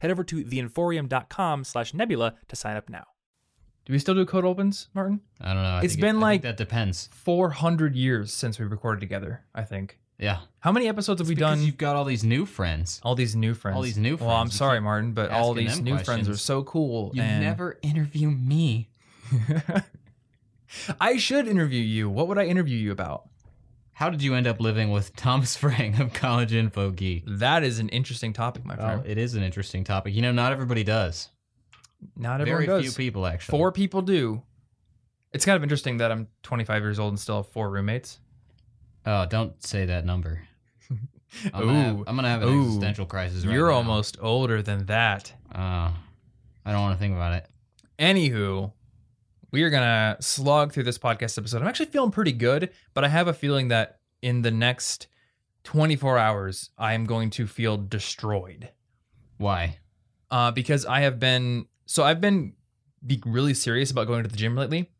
Head over to theinforium.com slash nebula to sign up now. Do we still do code opens, Martin? I don't know. I It's think been I think like- that depends. 400 years since we recorded together, I think. Yeah, How many episodes have we because done? you've got all these new friends. All these new friends. All these new Well, I'm. You sorry, Martin, but all these them new friends are so cool. You and never interview me. I should interview you. What would I interview you about? How did you end up living with Thomas Frank of College Info Geek? That is an interesting topic, my friend. it is an interesting topic. You know, not everybody does. Not everyone Very does. few people actually. Four people do. It's kind of interesting that I'm 25 years old and still have four roommates. Oh, don't say that number. I'm, gonna, have, Ooh. I'm gonna have an Ooh. existential crisis right You're now. almost older than that. Oh, I don't want to think about it. Anywho, we are gonna slog through this podcast episode. I'm actually feeling pretty good, but I have a feeling that in the next 24 hours, I am going to feel destroyed. Why? Uh, because I have been so I've been be really serious about going to the gym lately,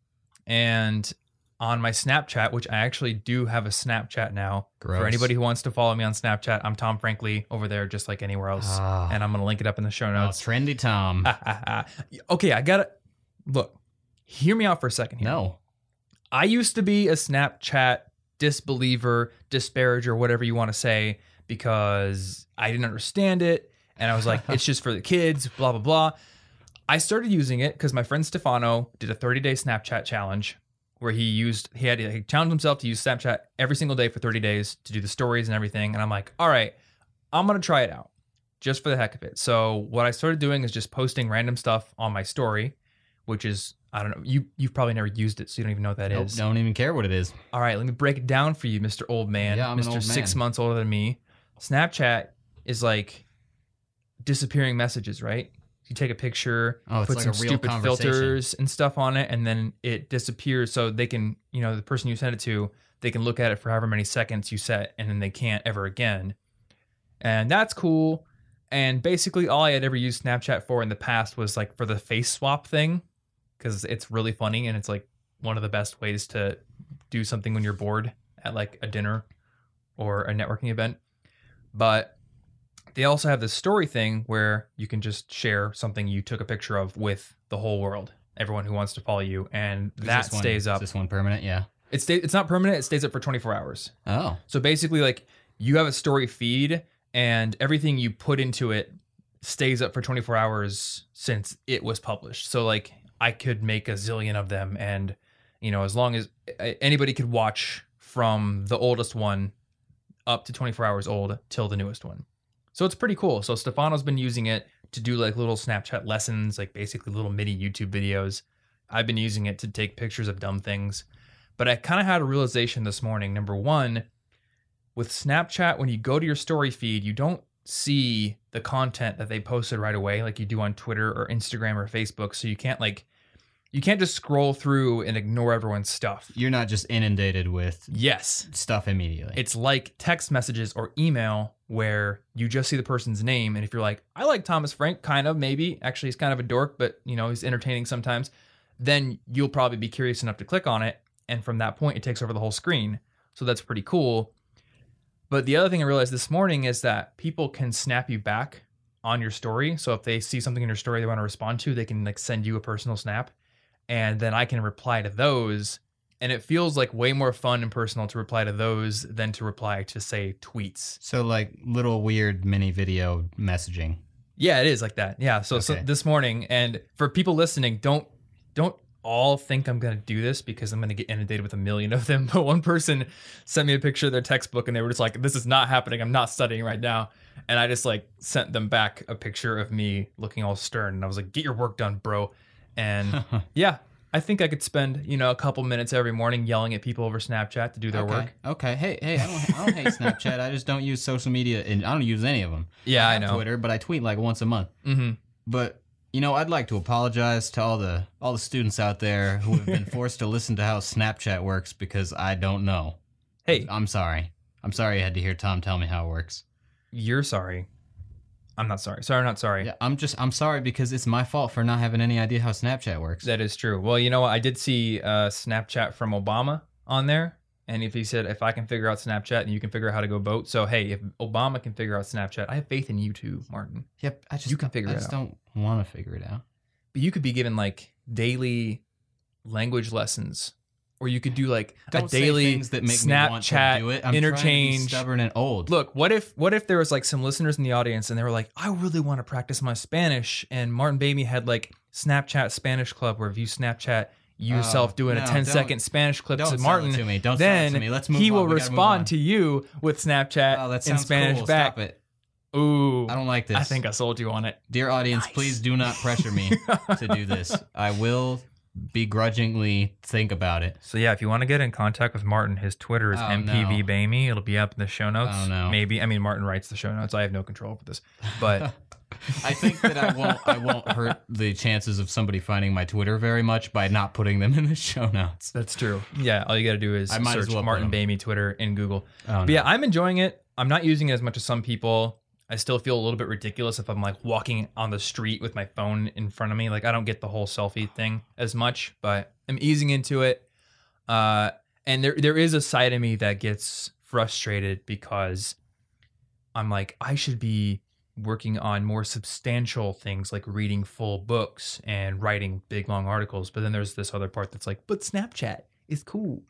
and on my Snapchat, which I actually do have a Snapchat now. Gross. For anybody who wants to follow me on Snapchat, I'm Tom Frankly over there, just like anywhere else, Ah. and I'm gonna link it up in the show Oh, notes. trendy Tom. okay, I gotta look. Hear me out for a second here. no. I used to be a Snapchat disbeliever, disparager, whatever you want to say, because I didn't understand it. And I was like, it's just for the kids, blah, blah, blah. I started using it because my friend Stefano did a 30 day Snapchat challenge where he used, he had he challenged himself to use Snapchat every single day for 30 days to do the stories and everything. And I'm like, all right, I'm going to try it out just for the heck of it. So what I started doing is just posting random stuff on my story, which is, I don't know, you, you've probably never used it, so you don't even know what that is. Nope, don't even care what it is. All right, let me break it down for you, Mr. Old Man. Yeah, I'm an Mr. old Six man. months older than me. Snapchat is like disappearing messages, right? You take a picture, Oh, put like some a stupid filters and stuff on it, and then it disappears. So they can, you know, the person you send it to, they can look at it for however many seconds you set, and then they can't ever again. And that's cool. And basically, all I had ever used Snapchat for in the past was like for the face swap thing, because it's really funny and it's like one of the best ways to do something when you're bored at like a dinner or a networking event. But they also have this story thing where you can just share something you took a picture of with the whole world, everyone who wants to follow you, and Is that this one- stays is up. This one permanent, yeah. It stays. It's not permanent. It stays up for 24 hours. Oh, So basically, like you have a story feed, and everything you put into it stays up for 24 hours since it was published. So like I could make a zillion of them, and you know, as long as anybody could watch from the oldest one up to 24 hours old till the newest one. So it's pretty cool. So Stefano's been using it to do like little Snapchat lessons, like basically little mini YouTube videos. I've been using it to take pictures of dumb things. But I kind of had a realization this morning. Number one, with Snapchat, when you go to your story feed, you don't see the content that they posted right away like you do on Twitter or Instagram or Facebook. So you can't like you can't just scroll through and ignore everyone's stuff. you're not just inundated with Yes. stuff immediately. It's like text messages or email where you just see the person's name and if you're like, I like Thomas Frank, kind of, maybe. Actually he's kind of a dork, but you know, he's entertaining sometimes, then you'll probably be curious enough to click on it. And from that point it takes over the whole screen. So that's pretty cool. But the other thing I realized this morning is that people can snap you back on your story. So if they see something in your story they want to respond to, they can like send you a personal snap. And then I can reply to those. And it feels like way more fun and personal to reply to those than to reply to say tweets. so like little weird mini video messaging. Yeah, it is like that. Yeah. So, so this morning, and for people listening, don't don't all think I'm gonna do this because I'm gonna get inundated with a million of them. But one person sent me a picture of their textbook and they were just like, This is not happening. I'm not studying right now. And I just like sent them back a picture of me looking all stern. And I was like, Get your work done, bro. And yeah, I think I could spend, you know, a couple minutes every morning yelling at people over Snapchat to do their okay. work. Okay. Hey, hey, I don't, I don't hate Snapchat. I just don't use social media, and I don't use any of them. Yeah, I have know. Twitter, but I tweet like once a month. hmm But you know, I'd like to apologize to all the all the students out there who have been forced to listen to how Snapchat works because I don't know. Hey, I'm sorry. I'm sorry I had to hear Tom tell me how it works. you're sorry. I'm not sorry. Sorry, not sorry. Yeah, I'm just I'm sorry because it's my fault for not having any idea how Snapchat works. That is true. Well, you know what? I did see a Snapchat from Obama on there. And if he said, if I can figure out Snapchat and you can figure out how to go vote. So, hey, if Obama can figure out Snapchat, I have faith in you too, Martin. Yep, I just You can figure I it just out. don't want to figure it out. But you could be given like daily language lessons, or you could do like Don't a daily things that make me want to Snapchat do it. I'm interchange. Trying to be stubborn and old. Look, what if what if there was like some listeners in the audience and they were like, I really want to practice my Spanish, and Martin Boehme had like Snapchat Spanish Club where if you Snapchat yourself Oh, doing no, a 10 second Spanish clip don't to sell Martin, it to me. Don't sell it then to me. Let's move he on. will We move respond on. to you with Snapchat Oh, in Spanish cool. back. Stop it. Ooh, I don't like this. I think I sold you on it. Dear audience, Nice. please do not pressure me to do this. I will begrudgingly think about it. So yeah, if you want to get in contact with Martin, his Twitter is Oh, MPV no. It'll be up in the show oh, notes. Oh, no. Maybe. I mean, Martin writes the show notes. I have no control over this, but I think that I won't I won't hurt the chances of somebody finding my Twitter very much by not putting them in the show notes. that's true. Yeah, all you got to do is I might as search well Martin them. Bamey Twitter in Google. Oh, But yeah, I'm enjoying it. I'm not using it as much as some people. I still feel a little bit ridiculous if I'm like walking on the street with my phone in front of me. Like I don't get the whole selfie thing as much, but I'm easing into it. Uh, and there there is a side of me that gets frustrated because I'm like I should be working on more substantial things like reading full books and writing big long articles. But then there's this other part that's like, but Snapchat is cool.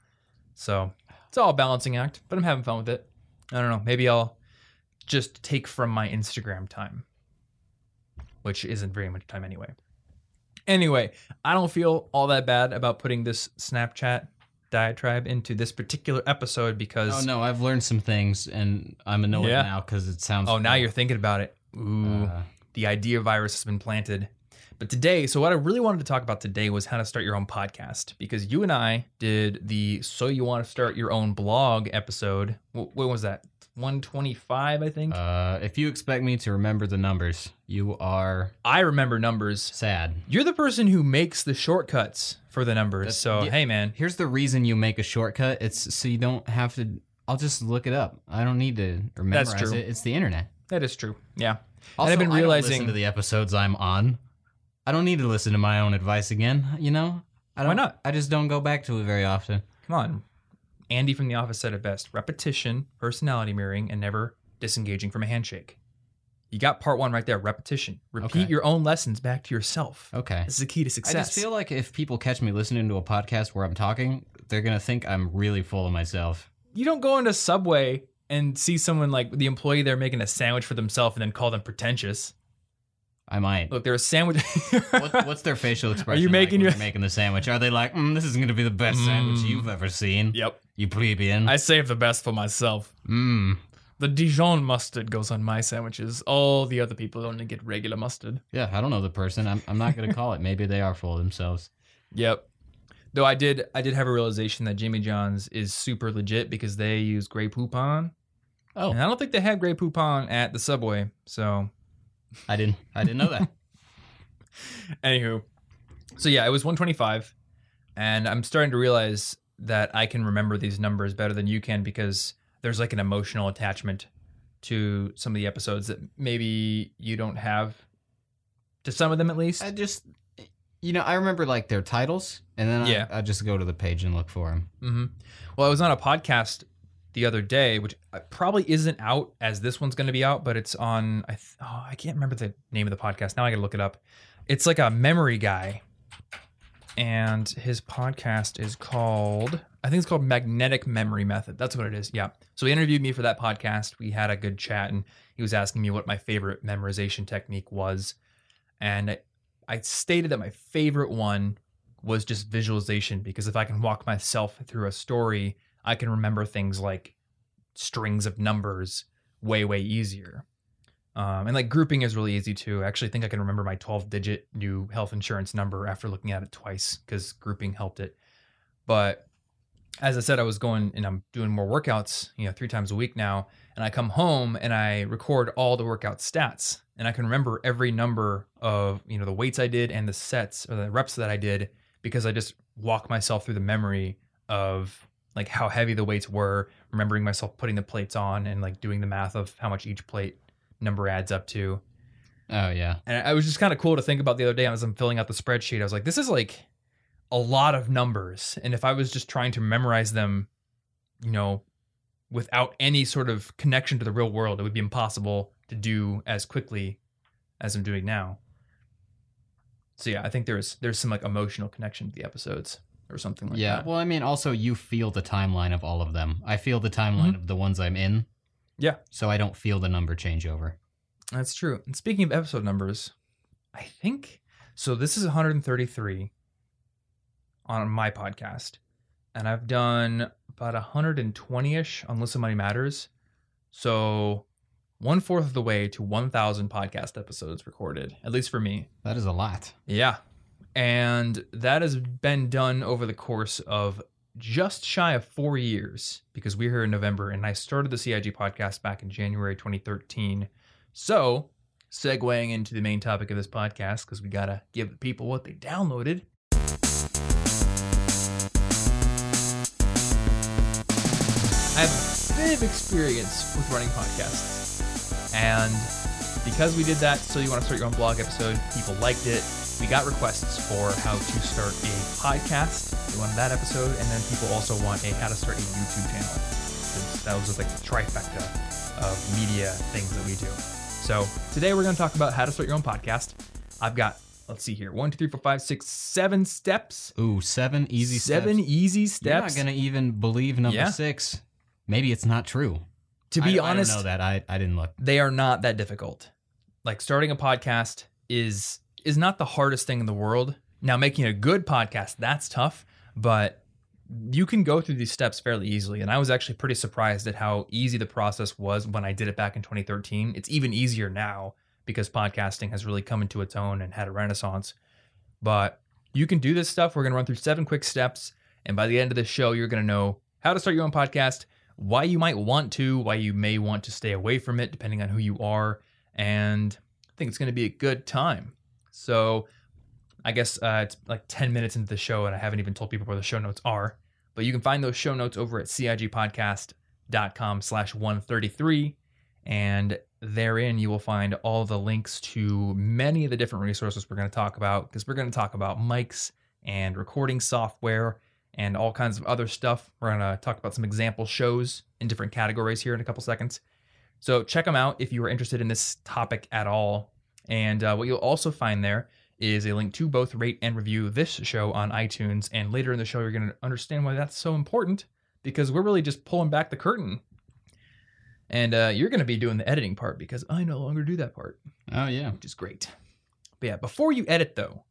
So it's all a balancing act, but I'm having fun with it. I don't know. Maybe I'll just take from my Instagram time, which isn't very much time anyway. Anyway, I don't feel all that bad about putting this Snapchat diatribe into this particular episode because Oh no, I've learned some things and I'm annoyed Yeah. now because it sounds oh, now you're thinking about it. Ooh, Uh, the idea virus has been planted. But today, so what I really wanted to talk about today was how to start your own podcast because you and I did the So You Want to Start Your Own Blog episode. Wh- What was that? 125, I think. uh, if you expect me to remember the numbers, you are I remember numbers. sad. You're the person who makes the shortcuts for the numbers. That's- so, yeah. hey, man. Here's the reason you make a shortcut. It's so you don't have to. I'll just look it up. I don't need to memorize That's true. it. It's the internet. That is true. Yeah. Also, I've been realizing- listen to the episodes I'm on. I don't need to listen to my own advice again. You know, I Why don't, not? I just don't go back to it very often. Come on. Andy from The Office said it best repetition, personality mirroring, and never disengaging from a handshake. You got part one right there repetition. Repeat Okay. your own lessons back to yourself. Okay. This is the key to success. I just feel like if people catch me listening to a podcast where I'm talking, they're gonna think I'm really full of myself. you don't go into Subway and see someone like the employee there making a sandwich for themselves and then call them pretentious. I might. Look, they're a sandwich. what, what's their facial expression? Are you like making when your- making the sandwich? Are they like, mm, "This isn't gonna be the best sandwich Mm. you've ever seen"? yep. You plebeian. I save the best for myself. mm. The Dijon mustard goes on my sandwiches. All the other people only get regular mustard. Yeah, I don't know the person. I'm, I'm not gonna call it. Maybe they are full of themselves. Yep. Though I did, I did have a realization that Jimmy John's is super legit because they use Grey Poupon, Oh, and I don't think they had Grey Poupon at the Subway. So, I didn't. I didn't know that. anywho, so yeah, it was 125, and I'm starting to realize that I can remember these numbers better than you can because there's like an emotional attachment to some of the episodes that maybe you don't have. To some of them, at least. I just, you know, I remember like their titles, and then Yeah. I, I just go to the page and look for them. hmm Well, I was on a podcast the other day, which uh, probably isn't out as this one's going to be out, but it's on. I th- oh, I can't remember the name of the podcast now. I got to look it up. It's like a memory guy, and his podcast is called. I think it's called Magnetic Memory Method. That's what it is. Yeah. So he interviewed me for that podcast. We had a good chat, and he was asking me what my favorite memorization technique was, and I stated that my favorite one was just visualization because if I can walk myself through a story, I can remember things like strings of numbers way, way easier. Um, and like grouping is really easy too. I actually think I can remember my 12 digit new health insurance number after looking at it twice because grouping helped it. But as I said, I was going and I'm doing more workouts, you know, three times a week now. And I come home and I record all the workout stats and I can remember every number of, you know, the weights I did and the sets or the reps that I did because I just walk myself through the memory of like how heavy the weights were, remembering myself putting the plates on and like doing the math of how much each plate number adds up to. Oh yeah. And it was just kind of cool to think about the other day as I'm filling out the spreadsheet. I was like, this is like a lot of numbers. And if I was just trying to memorize them, you know, without any sort of connection to the real world, it would be impossible to do as quickly as I'm doing now. So yeah, I think there's there's some like emotional connection to the episodes or something like yeah. that. Well, I mean, also you feel the timeline of all of them. I feel the timeline Mhm. of the ones I'm in. Yeah. So I don't feel the number changeover. That's true. And speaking of episode numbers, I think so. This is 133 on my podcast, and I've done about 120 ish on Listen Money Matters. So one fourth of the way to 1,000 podcast episodes recorded, at least for me. That is a lot. Yeah. And that has been done over the course of just shy of four years because we're here in November and I started the CIG podcast back in January 2013. So, segueing into the main topic of this podcast because we got to give the people what they downloaded. I have a bit of experience with running podcasts. And because we did that, so you want to start your own blog episode, people liked it. We got requests for how to start a podcast. They wanted that episode, and then people also want a how to start a YouTube channel. That was like the trifecta of media things that we do. So today we're going to talk about how to start your own podcast. I've got let's see here one, two, three, four, five, six, seven steps. Ooh, seven easy seven steps. easy steps You're not gonna even believe number Yeah. six. Maybe it's not true. to I- be I, honest, don't know that. I I didn't look. they are not that difficult. Like starting a podcast is is not the hardest thing in the world. Now making a good podcast, that's tough, but you can go through these steps fairly easily. And I was actually pretty surprised at how easy the process was when I did it back in 2013. It's even easier now because podcasting has really come into its own and had a renaissance. But you can do this stuff. We're going to run through seven quick steps. And by the end of the show, you're going to know how to start your own podcast, why you might want to, why you may want to stay away from it, depending on who you are. And I think it's going to be a good time. So I guess uh, it's like 10 minutes into the show, and I haven't even told people where the show notes are. But you can find those show notes over at cigpodcast.com slash 133. And therein, you will find all the links to many of the different resources we're going to talk about because we're going to talk about mics and recording software and all kinds of other stuff. We're going to talk about some example shows in different categories here in a couple seconds. So check them out if you are interested in this topic at all. And uh, what you'll also find there is a link to both rate and review this show on iTunes. And later in the show, you're going to understand why that's so important because we're really just pulling back the curtain. And uh, you're going to be doing the editing part because I no longer do that part Oh yeah. which is great. But yeah, before you edit though,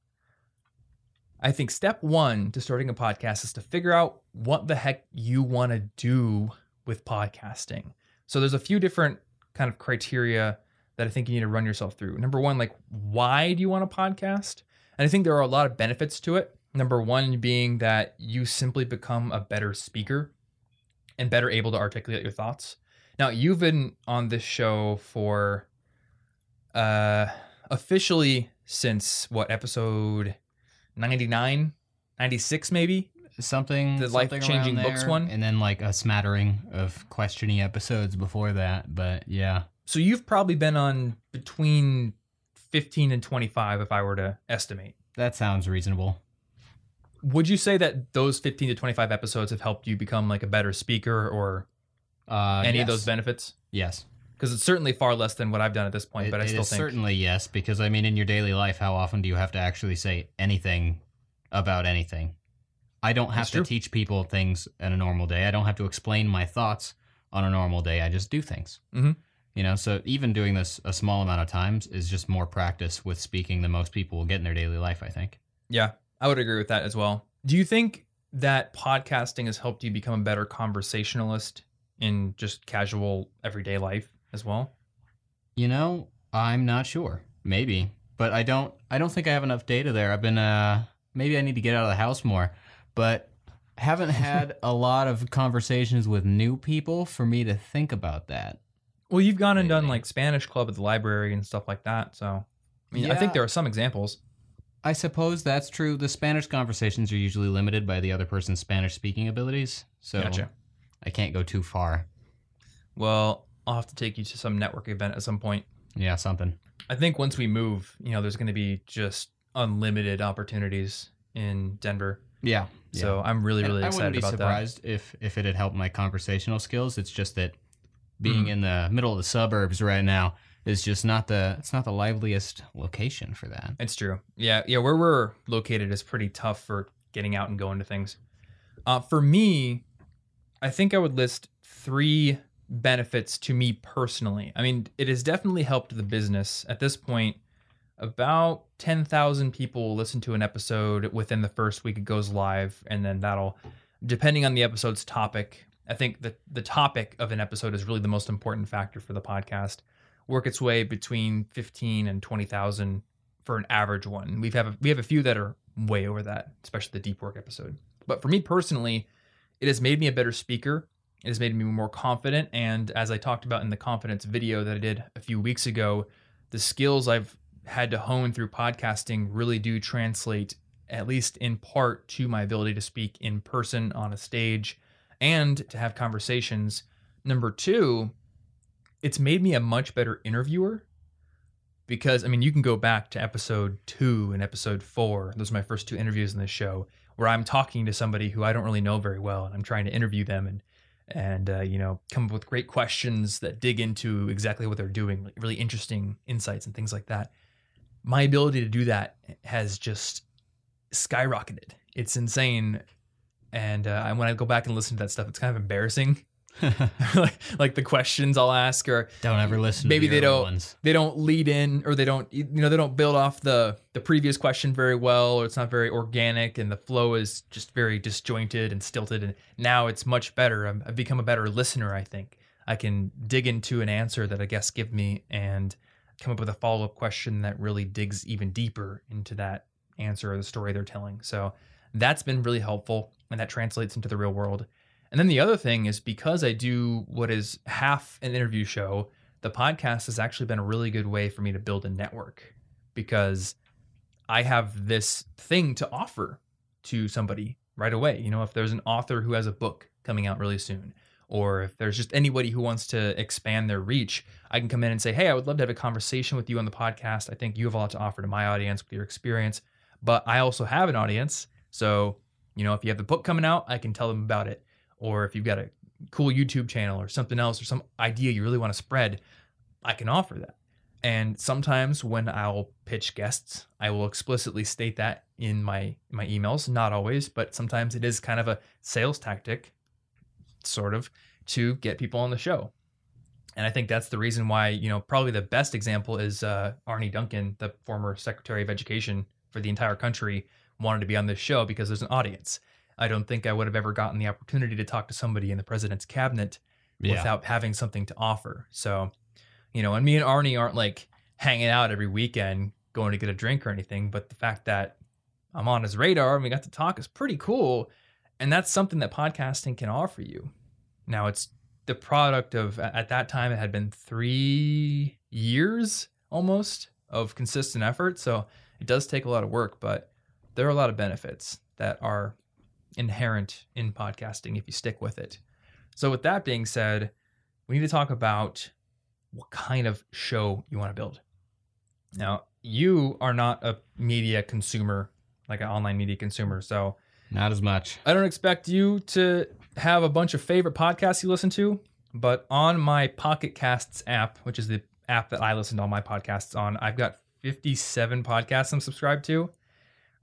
I think step one to starting a podcast is to figure out what the heck you want to do with podcasting. So there's a few different kind of criteria that I think you need to run yourself through. Number one, like why do you want a podcast? And I think there are a lot of benefits to it. Number one being that you simply become a better speaker and better able to articulate your thoughts. Now, you've been on this show for uh officially since what episode 99 96 maybe Something The something life-changing books one? and then like a smattering of questioning episodes before that. But yeah, so you've probably been on between 15 and 25 if i were to estimate that sounds reasonable. would you say that those 15 to 25 episodes have helped you become like a better speaker or Uh, any of those benefits Yes, because it's certainly far less than what i've done at this point It- but i still think certainly yes because I mean, in your daily life, how often do you have to actually say anything about anything? I don't have That's to true. teach people things in a normal day. I don't have to explain my thoughts on a normal day. I just do things. Mhm. You know, so even doing this a small amount of times is just more practice with speaking than most people will get in their daily life. I think. Yeah, I would agree with that as well. Do you think that podcasting has helped you become a better conversationalist in just casual everyday life as well? You know, I'm not sure. Maybe, but I don't. I don't think I have enough data there. I've been. Uh, maybe I need to get out of the house more, but haven't had a lot of conversations with new people for me to think about that. Well, you've gone and done like Spanish club at the library and stuff like that. So, I mean, I think there are some examples. I suppose that's true. The Spanish conversations are usually limited by the other person's Spanish speaking abilities, so Gotcha. I can't go too far. Well, I'll have to take you to some network event at some point. Yeah, something. I think once we move, you know, there's going to be just unlimited opportunities in Denver. Yeah. So I'm really, And really I excited wouldn't be about that. surprised if if it had helped my conversational skills. It's just that being Mhm. in the middle of the suburbs right now is just not the it's not the liveliest location for that. It's true. Yeah, yeah. Where we're located is pretty tough for getting out and going to things. Uh, for me, I think I would list three benefits to me personally. I mean, it has definitely helped the business. At this point, about ten thousand people listen to an episode within the first week it goes live, and then that'll, depending on the episode's topic. I think the the topic of an episode is really the most important factor for the podcast. Work its way between fifteen and twenty thousand for an average one. We've have a, we have a few that are way over that, especially the deep work episode. But for me personally, it has made me a better speaker. It has made me more confident. And as I talked about in the confidence video that I did a few weeks ago, the skills I've had to hone through podcasting really do translate, at least in part, to my ability to speak in person on a stage and to have conversations. Number two, it's made me a much better interviewer because I mean you can go back to episode two and episode four. Those are my first two interviews in this show where I'm talking to somebody who I don't really know very well and I'm trying to interview them and and uh, you know come up with great questions that dig into exactly what they're doing, really interesting insights and things like that. My ability to do that has just skyrocketed. It's insane. And uh, when I go back and listen to that stuff, it's kind of embarrassing. like, like the questions I'll ask or don't ever listen. Maybe to the they don't- Ones. they don't lead in or they don't you know they don't build off the the previous question very well or it's not very organic and the flow is just very disjointed and stilted and now it's much better I'm, i've become a better listener i think i can dig into an answer that a guest give me and come up with a follow-up question that really digs even deeper into that answer or the story they're telling so that's been really helpful and that translates into the real world and then the other thing is because i do what is half an interview show the podcast has actually been a really good way for me to build a network because I have this thing to offer to somebody right away. You know, if there's an author who has a book coming out really soon, or if there's just anybody who wants to expand their reach, I can come in and say, Hey, I would love to have a conversation with you on the podcast. I think you have a lot to offer to my audience with your experience, but I also have an audience. So, you know, if you have the book coming out, I can tell them about it. Or if you've got a cool YouTube channel or something else or some idea you really want to spread, I can offer that. And sometimes when I'll pitch guests, I will explicitly state that in my my emails, not always, but sometimes it is kind of a sales tactic sort of to get people on the show. And I think that's the reason why, you know, probably the best example is uh, Arne Duncan, the former Secretary of Education for the entire country, wanted to be on this show because there's an audience. I don't think I would have ever gotten the opportunity to talk to somebody in the president's cabinet Yeah. without having something to offer. So, you know, and me and Arne aren't like hanging out every weekend going to get a drink or anything, but the fact that I'm on his radar and we got to talk is pretty cool. And that's something that podcasting can offer you. Now, it's the product of, at that time, it had been three years almost of consistent effort. So it does take a lot of work, but there are a lot of benefits that are inherent in podcasting if you stick with it. So, with that being said, we need to talk about what kind of show you want to build. Now, you are not a media consumer, like an online media consumer. So, Not as much. I don't expect you to have a bunch of favorite podcasts you listen to, but on my Pocket Casts app, which is the app that I listen to all my podcasts on, I've got 57 podcasts I'm subscribed to.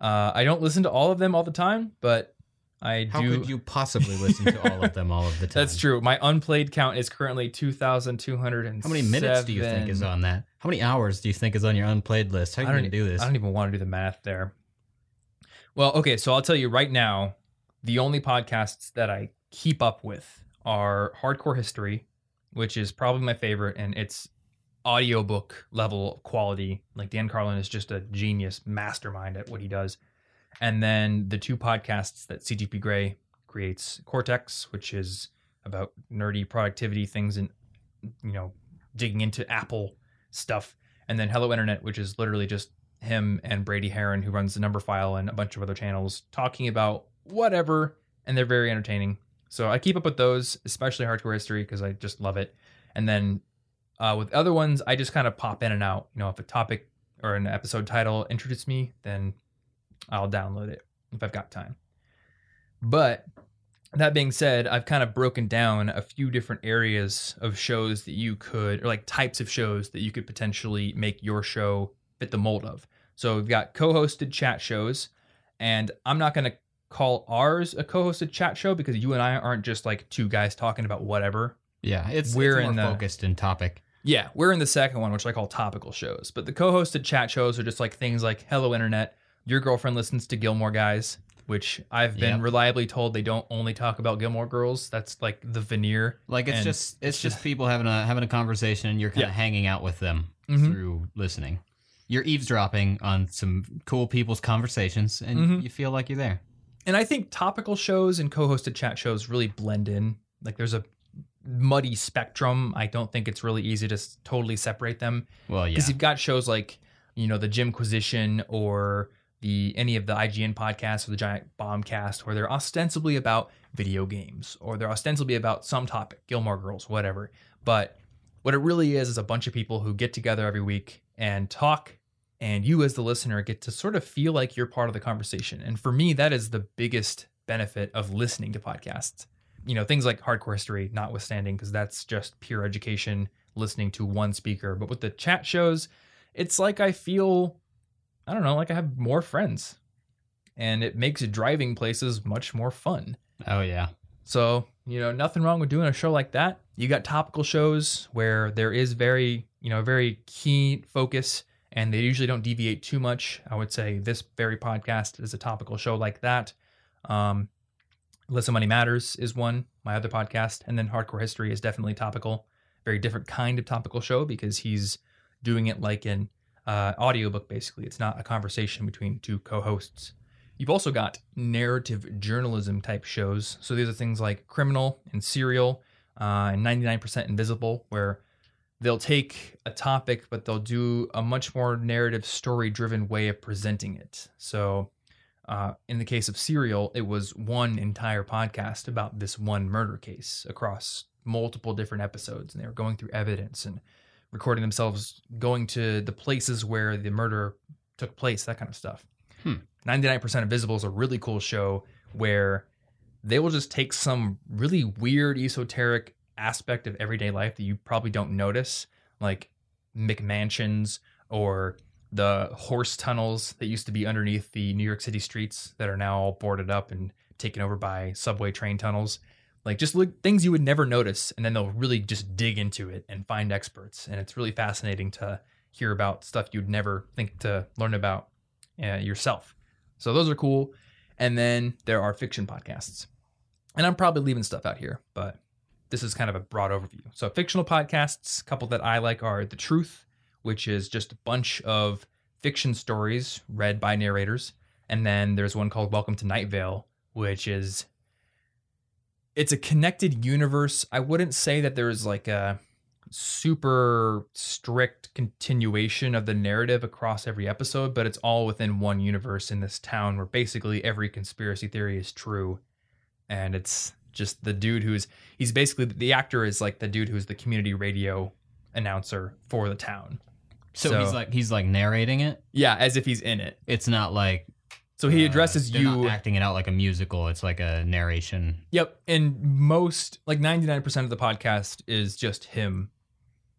Uh, I don't listen to all of them all the time, but I How do. could you possibly listen to all of them all of the time? That's true. My unplayed count is currently 2,207. How many minutes do you think is on that? How many hours do you think is on your unplayed list? How are you going to do this? I don't even want to do the math there. Well, okay, so I'll tell you right now, the only podcasts that I keep up with are Hardcore History, which is probably my favorite, and it's audiobook level quality. Like Dan Carlin is just a genius mastermind at what he does. And then the two podcasts that CGP Grey creates Cortex, which is about nerdy productivity things and, you know, digging into Apple stuff. And then Hello Internet, which is literally just him and Brady Haran, who runs the Numberphile and a bunch of other channels, talking about whatever. And they're very entertaining. So I keep up with those, especially hardcore history, because I just love it. And then uh, with other ones, I just kind of pop in and out. You know, if a topic or an episode title interests me, then I'll download it if I've got time. But that being said, I've kind of broken down a few different areas of shows that you could, or like types of shows that you could potentially make your show fit the mold of. So we've got co hosted chat shows, and I'm not going to call ours a co hosted chat show because you and I aren't just like two guys talking about whatever. Yeah, it's, We're it's more in the- focused in topic. Yeah, we're in the second one, which I call topical shows. But the co hosted chat shows are just like things like Hello Internet, your girlfriend listens to Gilmore Guys, which I've been Yep. reliably told they don't only talk about Gilmore Girls. That's like the veneer. Like it's And just it's, just, people having a having a conversation and you're kind of Yeah. hanging out with them Mhm. through listening. You're eavesdropping on some cool people's conversations and Mhm. you feel like you're there. And I think topical shows and co hosted chat shows really blend in. Like there's a muddy spectrum. I don't think it's really easy to s- totally separate them. Well, yeah. because you've got shows like you know the Jimquisition or the any of the IGN podcasts or the Giant Bombcast, where they're ostensibly about video games or they're ostensibly about some topic, Gilmore Girls, whatever. But what it really is is a bunch of people who get together every week and talk, and you as the listener get to sort of feel like you're part of the conversation. And for me, that is the biggest benefit of listening to podcasts. You know, things like hardcore history, notwithstanding, because that's just pure education listening to one speaker. But with the chat shows, it's like I feel, I don't know, like I have more friends. And it makes driving places much more fun. oh yeah. So, you know, nothing wrong with doing a show like that. You got topical shows where there is very, you know, very key focus and they usually don't deviate too much. I would say this very podcast is a topical show like that. Um, Listen Money Matters is one, my other podcast. And then Hardcore History is definitely topical. Very different kind of topical show because he's doing it like an uh, audiobook, basically. It's not a conversation between two co hosts. You've also got narrative journalism type shows. So these are things like Criminal and Serial uh, and 99% Invisible, where they'll take a topic, but they'll do a much more narrative, story driven way of presenting it. So uh, in the case of Serial, it was one entire podcast about this one murder case across multiple different episodes. And they were going through evidence and recording themselves going to the places where the murder took place, that kind of stuff. Hmm. 99% Invisible is a really cool show where they will just take some really weird, esoteric aspect of everyday life that you probably don't notice, like McMansions or the horse tunnels that used to be underneath the New York City streets that are now all boarded up and taken over by subway train tunnels. Like just look, things you would never notice, and then they'll really just dig into it and find experts. And it's really fascinating to hear about stuff you'd never think to learn about uh, yourself. So those are cool. And then there are fiction podcasts. And I'm probably leaving stuff out here, but this is kind of a broad overview. So fictional podcasts, a couple that I like are The Truth, which is just a bunch of fiction stories read by narrators. And then there's one called Welcome to Night Vale, which is it's a connected universe. I wouldn't say that there's like a super strict continuation of the narrative across every episode, but it's all within one universe in this town where basically every conspiracy theory is true. And it's just the dude who's he's basically the actor is like the dude who's the community radio announcer for the town. So, So- he's like he's like narrating it. Yeah, as if he's in it. It's not like So he uh, addresses they're you. not acting it out like a musical. It's like a narration. Yep. And most, like 99% of the podcast is just him.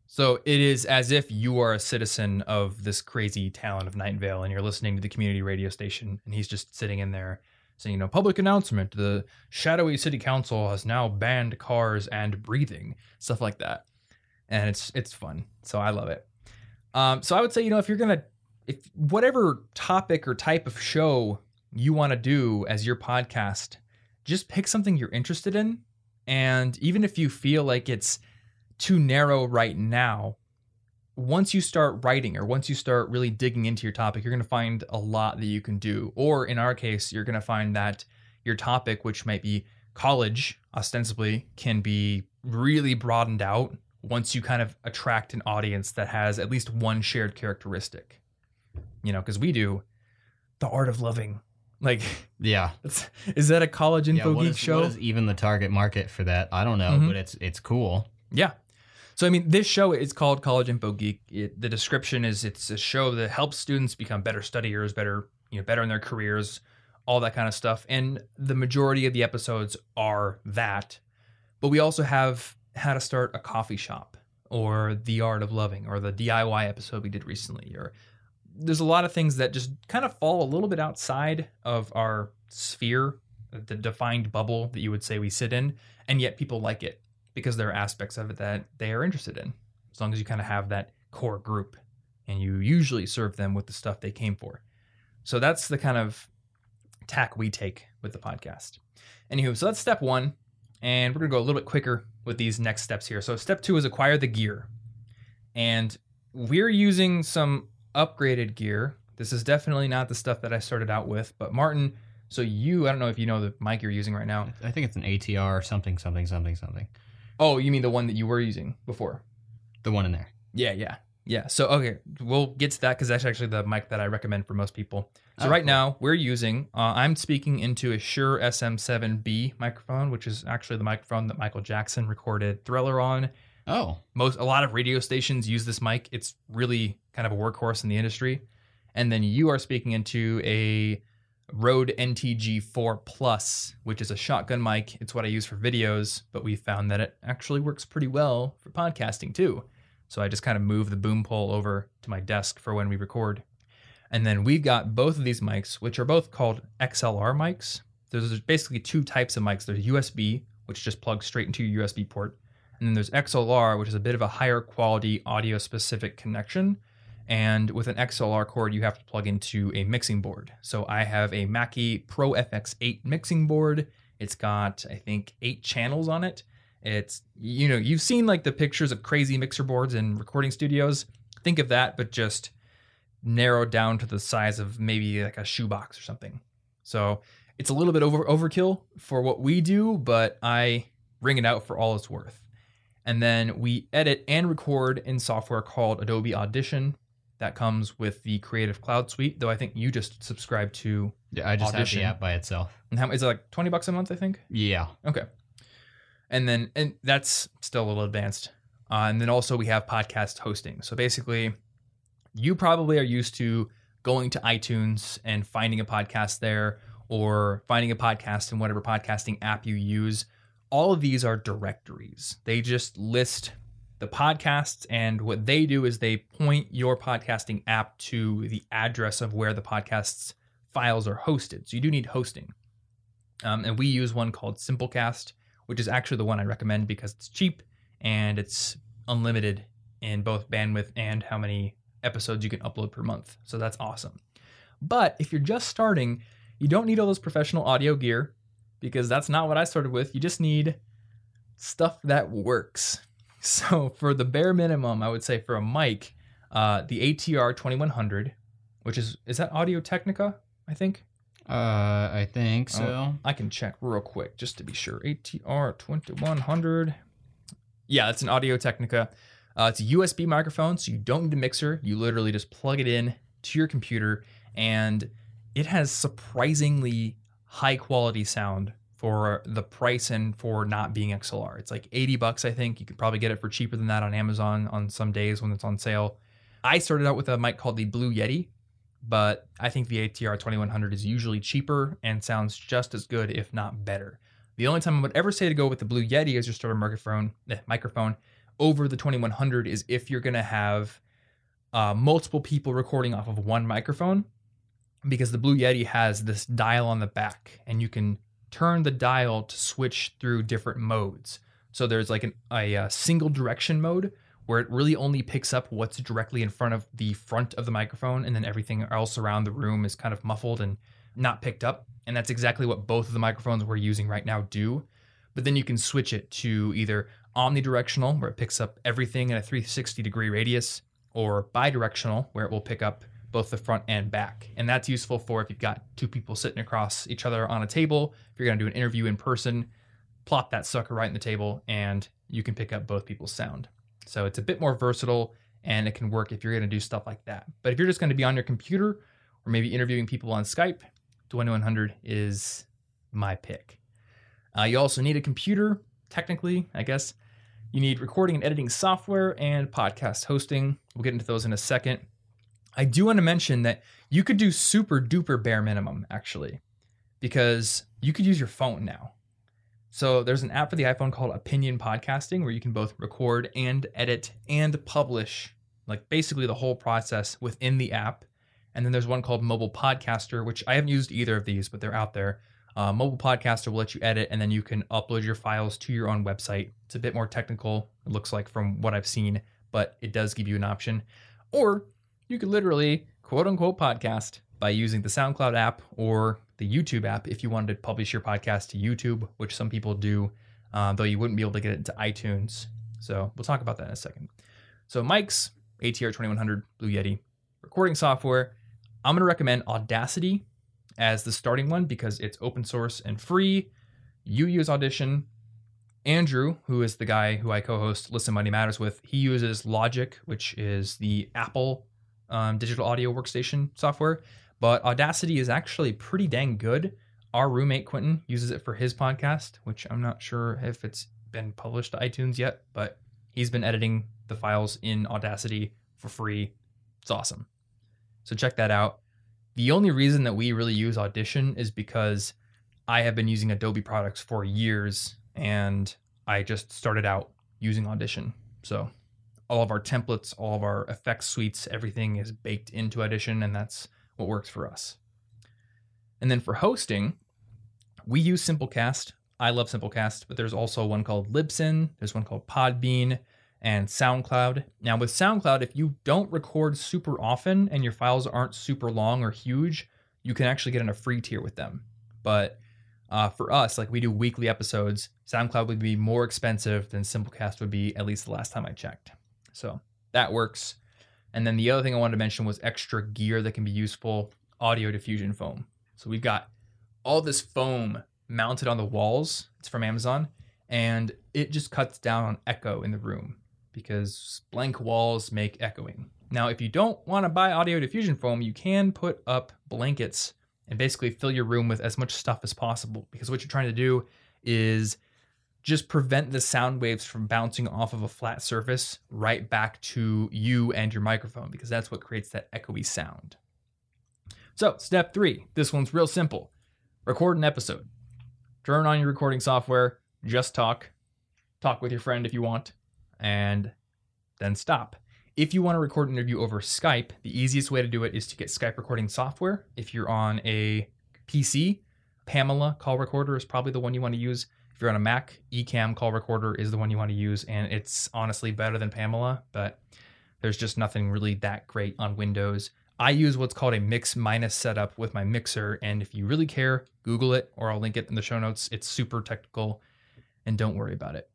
So it is as if you are a citizen of this crazy town of Night Vale and you're listening to the community radio station and he's just sitting in there saying, you know, public announcement the shadowy city council has now banned cars and breathing, stuff like that. And it's it's fun. So I love it. Um, so I would say, you know, if you're gonna if whatever topic or type of show you want to do as your podcast, just pick something you're interested in. And even if you feel like it's too narrow right now, once you start writing or once you start really digging into your topic, you're going to find a lot that you can do. Or in our case, you're going to find that your topic, which might be college ostensibly, can be really broadened out once you kind of attract an audience that has at least one shared characteristic. You know, because we do the art of loving. Like, Yeah. is that a college Yeah, info what geek is, show? what is even the target market for that? I don't know, Mhm. but it's it's cool. Yeah. So I mean, this show is called College Info Geek. It, the description is it's a show that helps students become better studiers, better you know, better in their careers, all that kind of stuff. And the majority of the episodes are that. But we also have how to start a coffee shop, or the art of loving, or the DIY episode we did recently, or there's a lot of things that just kind of fall a little bit outside of our sphere, the defined bubble that you would say we sit in, and yet people like it because there are aspects of it that they are interested in. As long as you kind of have that core group and you usually serve them with the stuff they came for. So that's the kind of tack we take with the podcast. Anywho, so that's step one. And we're going to go a little bit quicker with these next steps here. So, step two is acquire the gear. And we're using some upgraded gear. This is definitely not the stuff that I started out with. But, Martin, so you, I don't know if you know the mic you're using right now. I think it's an ATR or something, something, something, something. Oh, you mean the one that you were using before? The one in there. Yeah, yeah, yeah. So okay, we'll get to that because that's actually the mic that I recommend for most people. So Oh, right cool. now we're using. Uh, I'm speaking into a Shure SM7B microphone, which is actually the microphone that Michael Jackson recorded Thriller on. Oh, Most a lot of radio stations use this mic. It's really kind of a workhorse in the industry. And then you are speaking into a Rode NTG4 Plus, which is a shotgun mic. It's what I use for videos, but we found that it actually works pretty well for podcasting too. So I just kind of move the boom pole over to my desk for when we record. And then we've got both of these mics, which are both called XLR mics. There's basically two types of mics. There's USB, which just plugs straight into your USB port. And then there's XLR, which is a bit of a higher quality audio specific connection. And with an XLR cord, you have to plug into a mixing board. So I have a Mackie Pro FX8 mixing board. It's got, I think, eight channels on it. It's, you know, you've seen like the pictures of crazy mixer boards in recording studios. Think of that, but just narrowed down to the size of maybe like a shoebox or something. So it's a little bit over overkill for what we do, but I ring it out for all it's worth. And then we edit and record in software called Adobe Audition. That comes with the Creative Cloud Suite, though I think you just subscribe to. yeah, I just Audition. have the app by itself. And how is it like twenty bucks a month? I think. Yeah. Okay. And then, and that's still a little advanced. Uh, and then also we have podcast hosting. So basically, you probably are used to going to iTunes and finding a podcast there or finding a podcast in whatever podcasting app you use. All of these are directories. They just list the podcasts, and what they do is they point your podcasting app to the address of where the podcast's files are hosted. So you do need hosting. Um, and we use one called Simplecast, which is actually the one I recommend because it's cheap and it's unlimited in both bandwidth and how many episodes you can upload per month. So that's awesome. But if you're just starting, you don't need all this professional audio gear because that's not what I started with. You just need stuff that works. So for the bare minimum, I would say for a mic, uh, the ATR 2100, which is is that Audio Technica, I think. Uh, I think so. Oh. I can check real quick just to be sure. ATR 2100. Yeah, it's an Audio Technica. Uh, it's a USB microphone, so you don't need a mixer. You literally just plug it in to your computer, and it has surprisingly high quality sound for the price and for not being XLR. It's like 80 bucks, I think. You could probably get it for cheaper than that on Amazon on some days when it's on sale. I started out with a mic called the Blue Yeti, but I think the ATR 2100 is usually cheaper and sounds just as good, if not better. The only time I would ever say to go with the Blue Yeti as your starter microphone, eh, microphone over the 2100 is if you're going to have uh, multiple people recording off of one microphone, because the Blue Yeti has this dial on the back, and you can turn the dial to switch through different modes. So there's like an, a, uh single direction mode where it really only picks up what's directly in front of the front of the microphone, and then everything else around the room is kind of muffled and not picked up. And that's exactly what both of the microphones we're using right now do. But then you can switch it to either omnidirectional, where it picks up everything in a 360 degree radius, or bidirectional, where it will pick up both the front and back. And that's useful for if you've got two people sitting across each other on a table, if you're going to do an interview in person, plop that sucker right in the table and you can pick up both people's sound. So it's a bit more versatile and it can work if you're going to do stuff like that. But if you're just going to be on your computer or maybe interviewing people on Skype, 2100 is my pick. Uh, you also need a computer, technically, I guess. You need recording and editing software and podcast hosting. We'll get into those in a second. I do want to mention that you could do super duper bare minimum, actually, because you could use your phone now. So there's an app for the iPhone called Opinion Podcasting where you can both record and edit and publish, like basically the whole process within the app. And then there's one called Mobile Podcaster, which I haven't used either of these, but they're out there. Uh, Mobile Podcaster will let you edit and then you can upload your files to your own website. It's a bit more technical, it looks like from what I've seen, but it does give you an option. Or you could literally quote unquote podcast by using the SoundCloud app or the YouTube app if you wanted to publish your podcast to YouTube, which some people do, uh, though you wouldn't be able to get it into iTunes. So we'll talk about that in a second. So mics, ATR 2100, Blue Yeti, recording software. I'm going to recommend Audacity as the starting one because it's open source and free. You use Audition. Andrew, who is the guy who I co host Listen Money Matters with, he uses Logic, which is the Apple um, digital audio workstation software. But Audacity is actually pretty dang good. Our roommate Quinton uses it for his podcast, which I'm not sure if it's been published to iTunes yet, but he's been editing the files in Audacity for free. It's awesome. So check that out. The only reason that we really use Audition is because I have been using Adobe products for years and I just started out using Audition. So all of our templates, all of our effects suites, everything is baked into Audition, and that's what works for us. And then for hosting, we use Simplecast. I love Simplecast, but there's also one called Libsyn, there's one called Podbean, and SoundCloud. Now, with SoundCloud, if you don't record super often and your files aren't super long or huge, you can actually get in a free tier with them. But uh, for us, like we do weekly episodes, SoundCloud would be more expensive than Simplecast would be, at least the last time I checked. So that works. And then the other thing I wanted to mention was extra gear that can be useful audio diffusion foam. So we've got all this foam mounted on the walls. It's from Amazon and it just cuts down on echo in the room because blank walls make echoing. Now, if you don't want to buy audio diffusion foam, you can put up blankets and basically fill your room with as much stuff as possible because what you're trying to do is just prevent the sound waves from bouncing off of a flat surface right back to you and your microphone because that's what creates that echoey sound. So, step three this one's real simple record an episode. Turn on your recording software, just talk, talk with your friend if you want, and then stop. If you want to record an interview over Skype, the easiest way to do it is to get Skype recording software. If you're on a PC, Pamela call recorder is probably the one you want to use. You're on a Mac, Ecamm call recorder is the one you want to use, and it's honestly better than Pamela, but there's just nothing really that great on Windows. I use what's called a mix minus setup with my mixer, and if you really care, Google it or I'll link it in the show notes. It's super technical, and don't worry about it.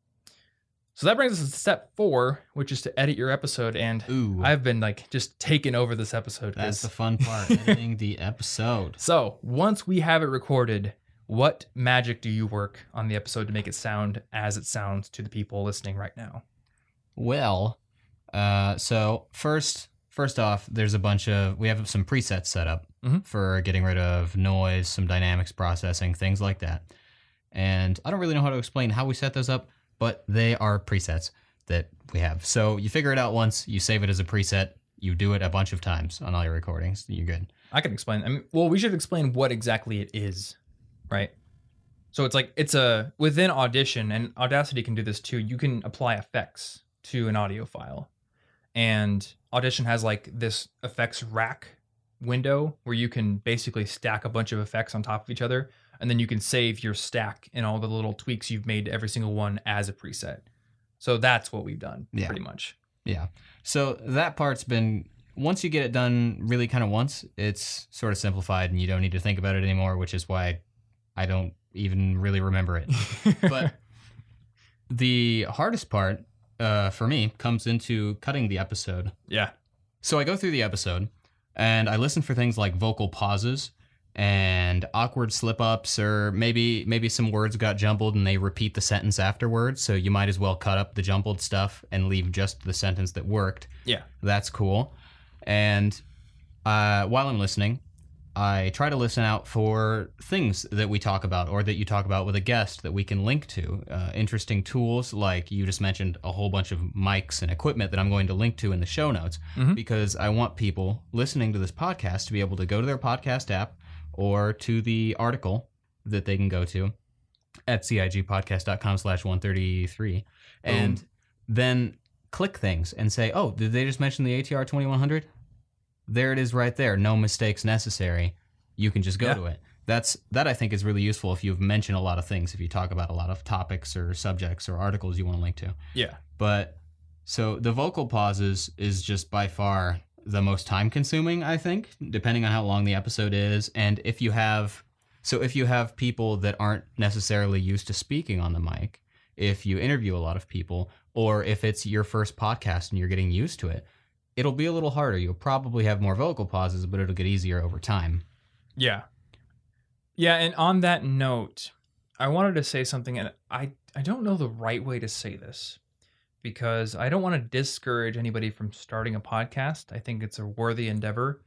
So that brings us to step four, which is to edit your episode. And Ooh, I've been like just taking over this episode. that's the fun part, editing the episode. so once we have it recorded, what magic do you work on the episode to make it sound as it sounds to the people listening right now? Well, uh, so first, first off, there's a bunch of we have some presets set up Mhm. for getting rid of noise, some dynamics processing, things like that. And I don't really know how to explain how we set those up, but they are presets that we have. So you figure it out once, you save it as a preset, you do it a bunch of times on all your recordings, you're good. I can explain. I mean, well, we should explain what exactly it is, right? So it's like it's a within Audition, and Audacity can do this too. You can apply effects to an audio file, and Audition has like this effects rack window where you can basically stack a bunch of effects on top of each other, and then you can save your stack and all the little tweaks you've made to every single one as a preset. So that's what we've done, Yeah. pretty much. Yeah. So that part's been once you get it done really kind of once, it's sort of simplified and you don't need to think about it anymore, which is why I don't even really remember it. But the hardest part uh, for me comes into cutting the episode. yeah, So I go through the episode and I listen for things like vocal pauses and awkward slip ups or maybe maybe some words got jumbled and they repeat the sentence afterwards so you might as well cut up the jumbled stuff and leave just the sentence that worked Yeah. that's cool and uh, while i'm listening i try to listen out for things that we talk about or that you talk about with a guest that we can link to. Uh, interesting tools like you just mentioned a whole bunch of mics and equipment that i'm going to link to in the show notes Mhm. because i want people listening to this podcast to be able to go to their podcast app or to the article that they can go to at cigpodcast.com slash 133 and then click things and say oh did they just mention the atr 2100 there it is right there no mistakes necessary you can just go Yeah. to it that's that i think is really useful if you've mentioned a lot of things if you talk about a lot of topics or subjects or articles you want to link to Yeah. but so the vocal pauses is just by far the most time consuming, I think, depending on how long the episode is. And if you have, so if you have people that aren't necessarily used to speaking on the mic, if you interview a lot of people, or if it's your first podcast and you're getting used to it, it'll be a little harder. You'll probably have more vocal pauses, but it'll get easier over time. Yeah. Yeah, and on that note, I wanted to say something and I I don't know the right way to say this because I don't want to discourage anybody from starting a podcast. I think it's a worthy endeavor.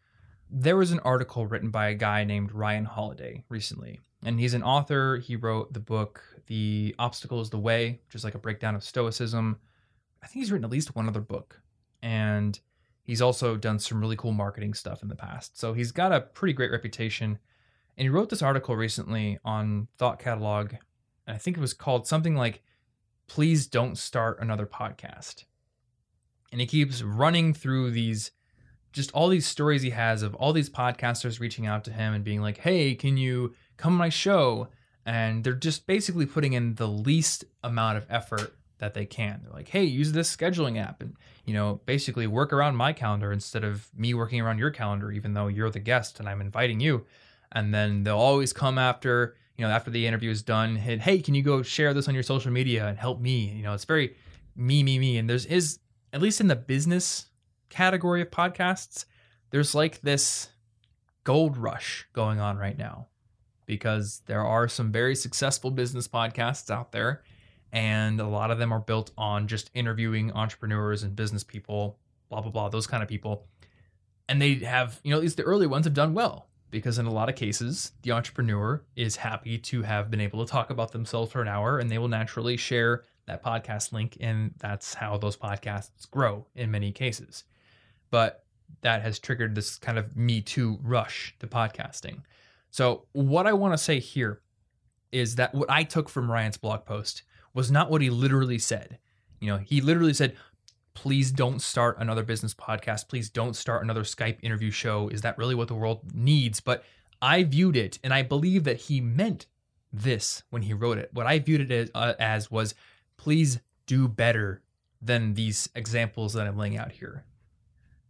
There was an article written by a guy named Ryan Holiday recently, and he's an author. He wrote the book The Obstacle is the Way, which is like a breakdown of stoicism. I think he's written at least one other book. And he's also done some really cool marketing stuff in the past. So he's got a pretty great reputation. And he wrote this article recently on Thought Catalog. And I think it was called something like, Please Don't Start Another Podcast. And he keeps running through these, just all these stories he has of all these podcasters reaching out to him and being like, Hey, can you come on my show? And they're just basically putting in the least amount of effort that they can. They're like, Hey, use this scheduling app and, you know, basically work around my calendar instead of me working around your calendar, even though you're the guest and I'm inviting you. And then they'll always come after you know after the interview is done hit hey can you go share this on your social media and help me? You know it's very me me me. And there's is at least in the business category of podcasts there's like this gold rush going on right now because there are some very successful business podcasts out there and a lot of them are built on just interviewing entrepreneurs and business people blah blah blah those kind of people. And they have you know at least the early ones have done well because in a lot of cases the entrepreneur is happy to have been able to talk about themselves for an hour and they will naturally share that podcast link and that's how those podcasts grow in many cases. But that has triggered this kind of me too rush to podcasting. So what i want to say here is that what i took from ryan's blog post was not what he literally said you know he literally said please don't start another business podcast. Please don't start another Skype interview show. Is that really what the world needs? But I viewed it, and I believe that he meant this when he wrote it. What I viewed it as, uh, as was, please do better than these examples that I'm laying out here.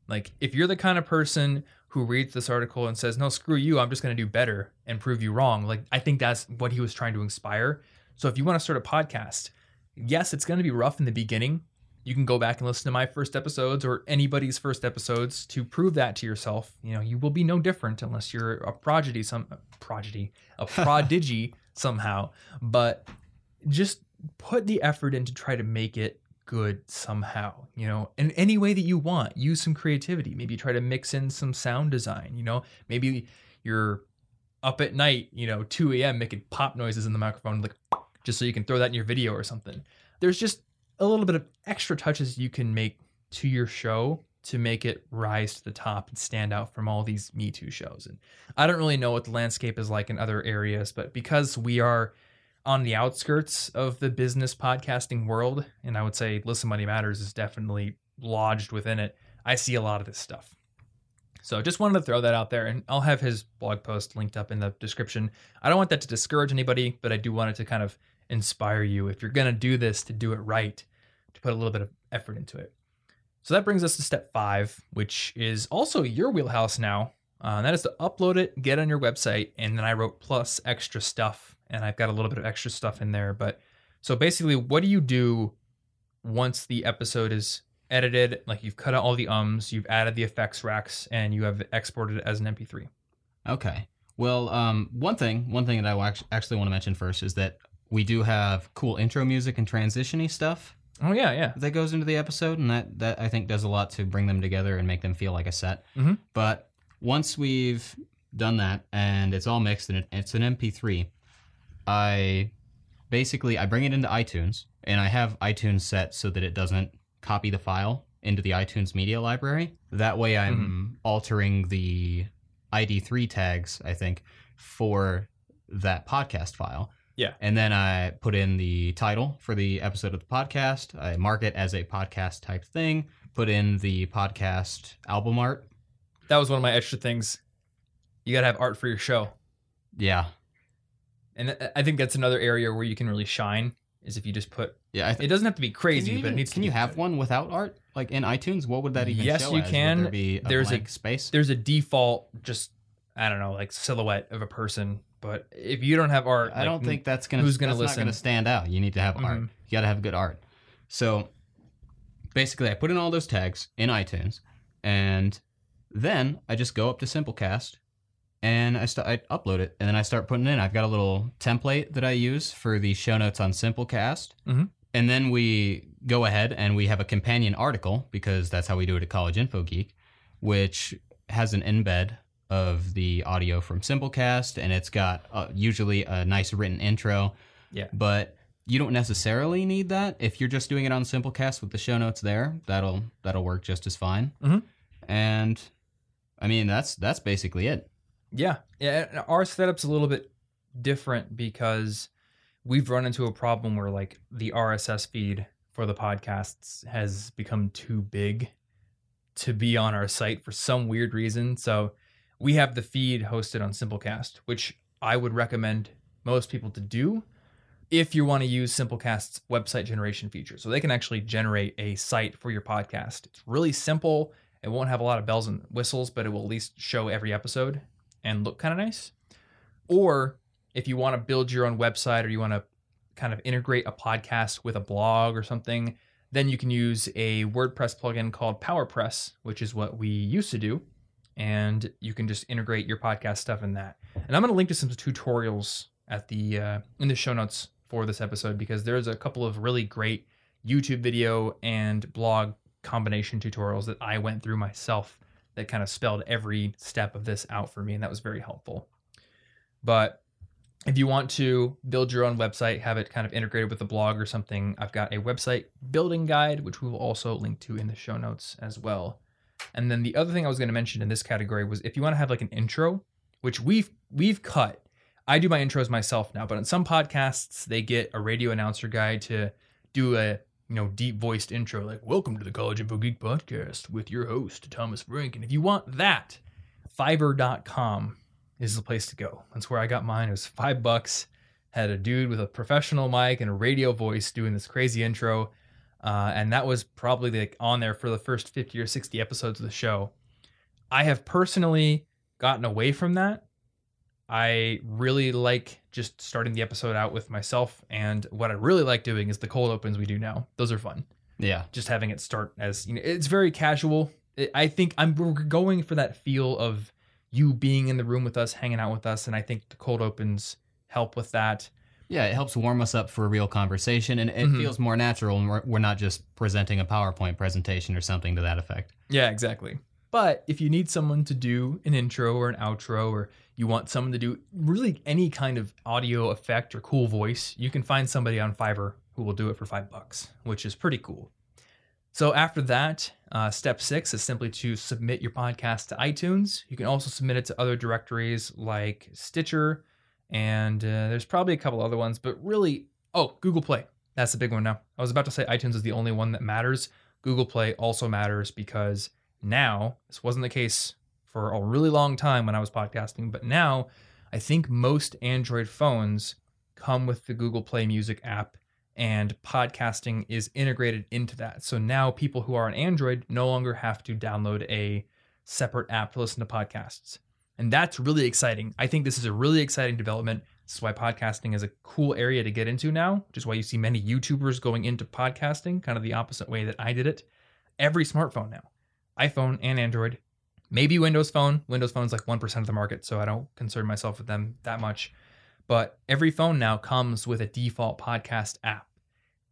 Like, if you're the kind of person who reads this article and says, no, screw you, I'm just going to do better and prove you wrong, like, I think that's what he was trying to inspire. So if you want to start a podcast, yes, it's going to be rough in the beginning you can go back and listen to my first episodes or anybody's first episodes to prove that to yourself. You know, you will be no different unless you're a prodigy, some prodigy, a prodigy somehow. But just put the effort in to try to make it good somehow, you know, in any way that you want. Use some creativity. Maybe try to mix in some sound design, you know, maybe you're up at night, you know, 2 a.m. making pop noises in the microphone, like just so you can throw that in your video or something. There's just a little bit of extra touches you can make to your show to make it rise to the top and stand out from all these Me Too shows. And I don't really know what the landscape is like in other areas, but because we are on the outskirts of the business podcasting world, and I would say Listen Money Matters is definitely lodged within it, I see a lot of this stuff. So just wanted to throw that out there, and I'll have his blog post linked up in the description. I don't want that to discourage anybody, but I do want it to kind of inspire you if you're going to do this to do it right, to put a little bit of effort into it. So that brings us to step five, which is also your wheelhouse now. Uh, that is to upload it, get on your website, and then I wrote plus extra stuff, and I've got a little bit of extra stuff in there. But so basically, what do you do once the episode is edited, like you've cut out all the ums, you've added the effects racks, and you have exported it as an MP3. Okay. Well, um, one thing, one thing that I actually want to mention first is that we do have cool intro music and transitiony stuff Oh yeah, yeah. that goes into the episode, and that that I think does a lot to bring them together and make them feel like a set. Mhm. But once we've done that and it's all mixed and it's an MP3, I basically I bring it into iTunes and I have iTunes set so that it doesn't copy the file into the iTunes media library. That way, I'm altering the ID3 tags. I think for that podcast file. Yeah. And then I put in the title for the episode of the podcast. I mark it as a podcast type thing. Put in the podcast album art. That was one of my extra things. You gotta have art for your show, Yeah. and I- think that's another area where you can really shine. Is if you just put. Yeah. I th- It doesn't have to be crazy, you, but it even- needs to. can you have good. one without art? Like in iTunes, what would that even be? Yes, you as? can. There be a There's a- space? There's a default, just I don't know, like silhouette of a person. But if you don't have art, I like, don't think that's gonna who's gonna that's not gonna stand out. You need to have art. Mhm. You gotta have good art. So basically, I put in all those tags in iTunes, and then I just go up to Simplecast and I start I upload it, and then I start putting in. I've got a little template that I use for the show notes on Simplecast, Mhm. and then we go ahead and we have a companion article because that's how we do it at College Info Geek, which has an embed of the audio from Simplecast, and it's got uh, usually a nice written intro. Yeah. But you don't necessarily need that if you're just doing it on Simplecast with the show notes there. That'll that'll work just as fine. Mhm. And I mean that's that's basically it. Yeah, yeah. Our setup's a little bit different because we've run into a problem where like the RSS feed for the podcasts has become too big to be on our site for some weird reason. So we have the feed hosted on Simplecast, which I would recommend most people to do if you want to use Simplecast's website generation feature. So they can actually generate a site for your podcast. It's really simple. It won't have a lot of bells and whistles, but it will at least show every episode and look kind of nice. Or if you want to build your own website or you want to kind of integrate a podcast with a blog or something, then you can use a WordPress plugin called PowerPress, which is what we used to do. And you can just integrate your podcast stuff in that. And I'm going to link to some tutorials at the uh, in the show notes for this episode because there's a couple of really great YouTube video and blog combination tutorials that I went through myself that kind of spelled every step of this out for me, and that was very helpful. But if you want to build your own website, have it kind of integrated with a blog or something, I've got a website building guide, which we will also link to in the show notes as well. And then the other thing I was going to mention in this category was if you want to have like an intro, which we've we've cut. I do my intros myself now, but in some podcasts they get a radio announcer guy to do a you know deep voiced intro like "Welcome to the College Info Geek podcast with your host Thomas Frank." And if you want that, Fiverr.com is the place to go. That's where I got mine. It was five bucks. Had a dude with a professional mic and a radio voice doing this crazy intro. Uh, and that was probably like on there for the first 50 or 60 episodes of the show. I have personally gotten away from that. I really like just starting the episode out with myself. And what I really like doing is the cold opens we do now. Those are fun. Yeah. Just having it start as, you know, it's very casual. It, I think I'm we're going for that feel of you being in the room with us, hanging out with us. And I think the cold opens help with that. Yeah, it helps warm us up for a real conversation, and it Mhm. feels more natural, and we're, we're not just presenting a PowerPoint presentation or something to that effect. Yeah, exactly. But if you need someone to do an intro or an outro, or you want someone to do really any kind of audio effect or cool voice, you can find somebody on Fiverr who will do it for five bucks, which is pretty cool. So after that, uh, step six is simply to submit your podcast to iTunes. You can also submit it to other directories like Stitcher, and uh, there's probably a couple other ones, but really, oh, Google Play. That's the big one now. I was about to say iTunes is the only one that matters. Google Play also matters because now, this wasn't the case for a really long time when I was podcasting, but now I think most Android phones come with the Google Play Music app and podcasting is integrated into that. So now people who are on Android no longer have to download a separate app to listen to podcasts. And that's really exciting. I think this is a really exciting development. This is why podcasting is a cool area to get into now, which is why you see many YouTubers going into podcasting, kind of the opposite way that I did it. every smartphone now, iPhone and Android. Maybe Windows Phone. Windows Phone's like 1% of the market, so I don't concern myself with them that much. But every phone now comes with a default podcast app.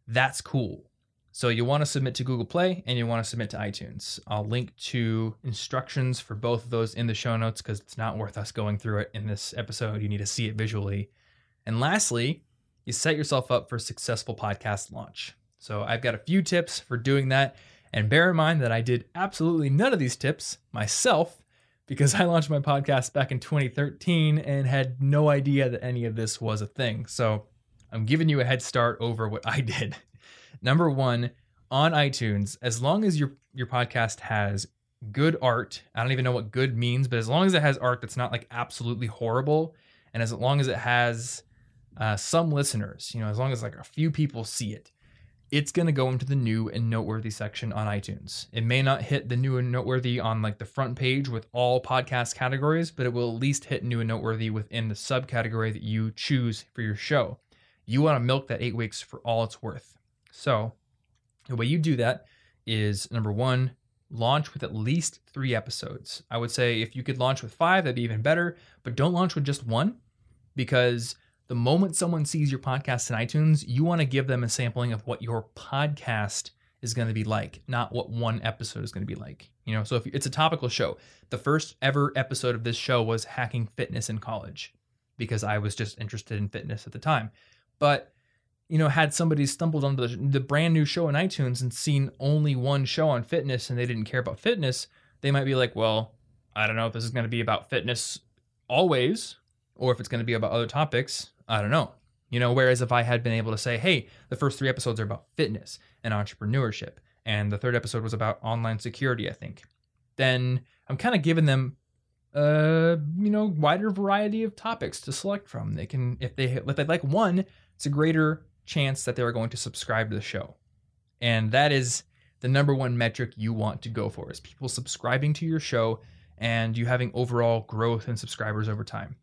That's cool. So you want to submit to Google Play and you want to submit to iTunes. I'll link to instructions for both of those in the show notes because it's not worth us going through it in this episode. You need to see it visually. And lastly, you set yourself up for a successful podcast launch. So I've got a few tips for doing that. And bear in mind that I did absolutely none of these tips myself because I launched my podcast back in 2013 and had no idea that any of this was a thing. So I'm giving you a head start over what I did. Number one, on iTunes, as long as your your podcast has good art, I don't even know what good means, but as long as it has art that's not like absolutely horrible, and as long as it has uh, some listeners, you know, as long as like a few people see it, it's going to go into the new and noteworthy section on iTunes. It may not hit the new and noteworthy on like the front page with all podcast categories, but it will at least hit new and noteworthy within the subcategory that you choose for your show. You want to milk that eight weeks for all it's worth. So, the way you do that is number one, launch with at least three episodes. I would say if you could launch with five, that'd be even better, but don't launch with just one because the moment someone sees your podcast in iTunes, you want to give them a sampling of what your podcast is going to be like, not what one episode is going to be like. You know, so if it's a topical show, the first ever episode of this show was hacking fitness in college because I was just interested in fitness at the time. But you know, had somebody stumbled onto the, the brand new show on iTunes and seen only one show on fitness and they didn't care about fitness, they might be like, well, I don't know if this is going to be about fitness always or if it's going to be about other topics. I don't know. You know, whereas if I had been able to say, hey, the first three episodes are about fitness and entrepreneurship, and the third episode was about online security, I think, then I'm kind of giving them a you know wider variety of topics to select from they can if they if they like one it's a greater chance that they are going to subscribe to the show. And that is the number one metric you want to go for is people subscribing to your show and you having overall growth in subscribers over time.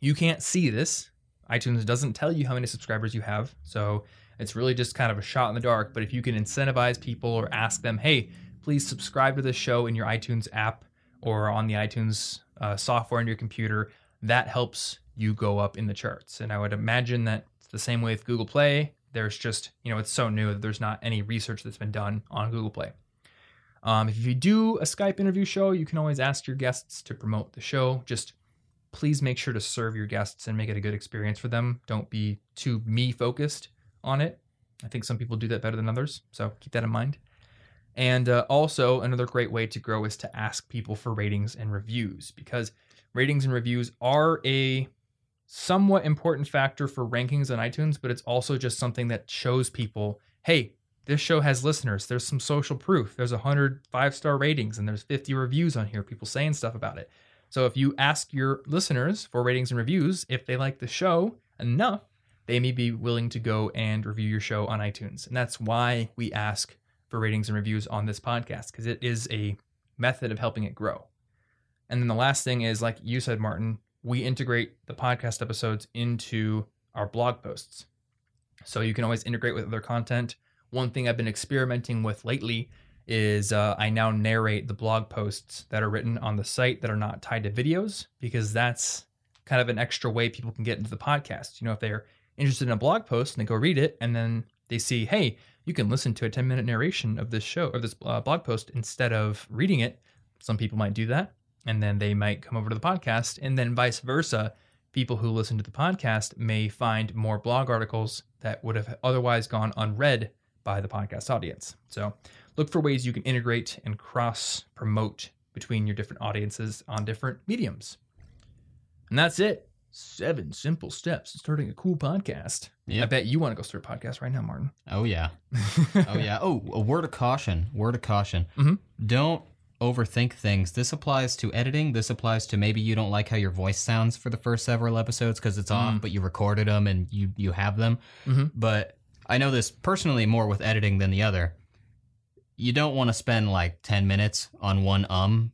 You can't see this. iTunes doesn't tell you how many subscribers you have. So it's really just kind of a shot in the dark. But if you can incentivize people or ask them, hey, please subscribe to this show in your iTunes app or on the iTunes uh, software on your computer, that helps you go up in the charts. And I would imagine that the same way with Google Play. There's just, you know, it's so new that there's not any research that's been done on Google Play. Um, if you do a Skype interview show, you can always ask your guests to promote the show. Just please make sure to serve your guests and make it a good experience for them. Don't be too me focused on it. I think some people do that better than others. So keep that in mind. And uh, also, another great way to grow is to ask people for ratings and reviews because ratings and reviews are a somewhat important factor for rankings on iTunes, but it's also just something that shows people, hey, this show has listeners. There's some social proof. There's 100 five star ratings and there's 50 reviews on here, people saying stuff about it. So if you ask your listeners for ratings and reviews, if they like the show enough, they may be willing to go and review your show on iTunes. And that's why we ask for ratings and reviews on this podcast, because it is a method of helping it grow. And then the last thing is, like you said, Martin, we integrate the podcast episodes into our blog posts. So you can always integrate with other content. One thing I've been experimenting with lately is uh, I now narrate the blog posts that are written on the site that are not tied to videos because that's kind of an extra way people can get into the podcast. You know, if they're interested in a blog post and they go read it and then they see, hey, you can listen to a 10 minute narration of this show or this uh, blog post instead of reading it. Some people might do that and then they might come over to the podcast and then vice versa people who listen to the podcast may find more blog articles that would have otherwise gone unread by the podcast audience so look for ways you can integrate and cross promote between your different audiences on different mediums and that's it seven simple steps to starting a cool podcast Yep. i bet you want to go start a podcast right now martin Oh yeah. Oh yeah. Oh, a word of caution. Word of caution. Mhm. Don't overthink things. This applies to editing. This applies to maybe you don't like how your voice sounds for the first several episodes because it's off, but you recorded them and you you have them. Mhm. But I know this personally more with editing than the other. You don't want to spend like ten minutes on one um.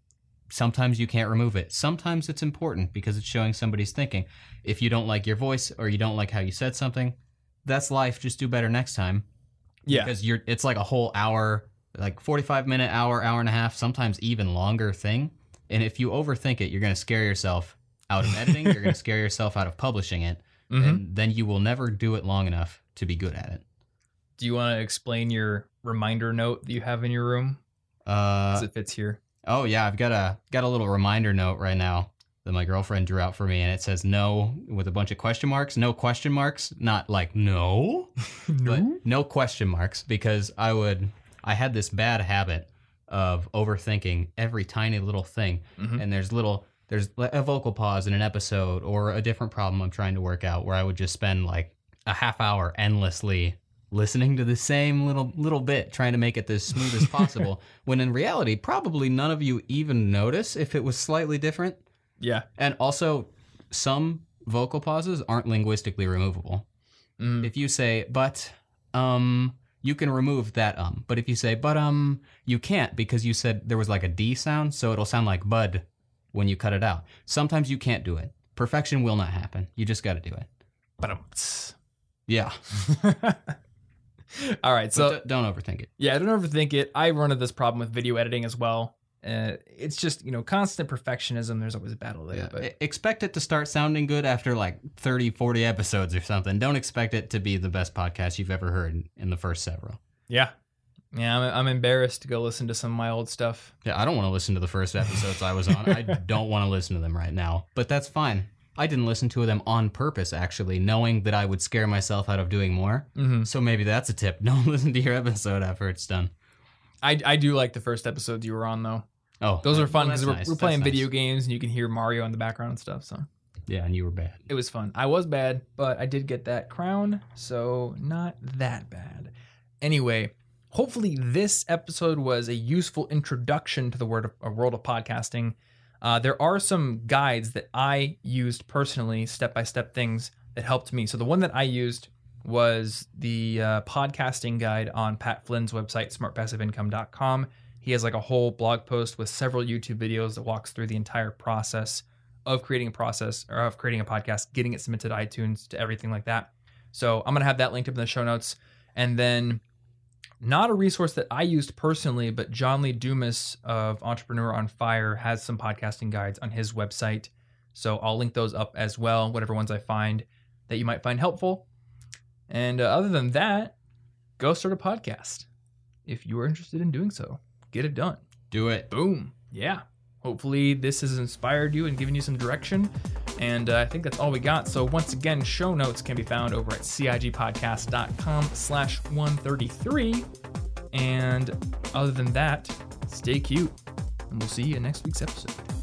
Sometimes you can't remove it. Sometimes it's important because it's showing somebody's thinking. If you don't like your voice or you don't like how you said something, that's life. Just do better next time yeah because you're it's like a whole hour like 45 minute, hour, hour and a half, sometimes even longer thing. And if you overthink it, you're going to scare yourself out of editing. you're going to scare yourself out of publishing it. Mhm. And then you will never do it long enough to be good at it. Do you want to explain your reminder note that you have in your room? Uh, it fits here. Oh yeah, I've got a got a little reminder note right now that my girlfriend drew out for me, and it says no with a bunch of question marks. No question marks, not like no, but no question marks because I would I had this bad habit of overthinking every tiny little thing, Mhm. and there's little there's a vocal pause in an episode or a different problem I'm trying to work out where I would just spend like a half hour endlessly listening to the same little little bit trying to make it as smooth as possible when in reality probably none of you even notice if it was slightly different Yeah. and also some vocal pauses aren't linguistically removable Mm. if you say but um you can remove that um but if you say but um you can't because you said there was like a d sound so it'll sound like bud when you cut it out sometimes you can't do it perfection will not happen you just got to do it Ba-dum. yeah All right. so So don't overthink it yeah, don't overthink it. I run into this problem with video editing as well. Uh, it's just you know constant perfectionism. There's always a battle there. But E- expect it to start sounding good after like 30 40 episodes or something don't expect it to be the best podcast you've ever heard in the first several yeah, yeah, I'm, I'm embarrassed to go listen to some of my old stuff. yeah i don't want to listen to the first episodes i was on i don't want to listen to them right now but that's fine i didn't listen to them on purpose actually knowing that i would scare myself out of doing more hmm so maybe that's a tip don't listen to your episode after it's done I I do like the first episodes you were on though. Oh Those are fun because that's we're, nice. we're That's playing nice. video games and you can hear Mario in the background and stuff. So yeah and you were bad it was fun. I was bad, but I did get that crown, so not that bad. Anyway, hopefully this episode was a useful introduction to the word of, world of podcasting. Uh, there are some guides that I used personally, step by step things that helped me. So the one that I used was the uh, podcasting guide on Pat Flynn's website, smartpassiveincome.com. He has like a whole blog post with several YouTube videos that walks through the entire process of creating a process or of creating a podcast, getting it submitted to iTunes, to everything like that. So I'm gonna have that linked up in the show notes. And then not a resource that I used personally, but John Lee Dumas of Entrepreneur on Fire has some podcasting guides on his website. So I'll link those up as well, whatever ones I find that you might find helpful. And uh, other than that, go start a podcast. If you are interested in doing so, get it done. do it Boom. Yeah. Hopefully, this has inspired you and given you some direction. And uh, I think that's all we got. So once again, show notes can be found over at cigpodcast.com slash 133. And other than that, stay cute. And we'll see you in next week's episode.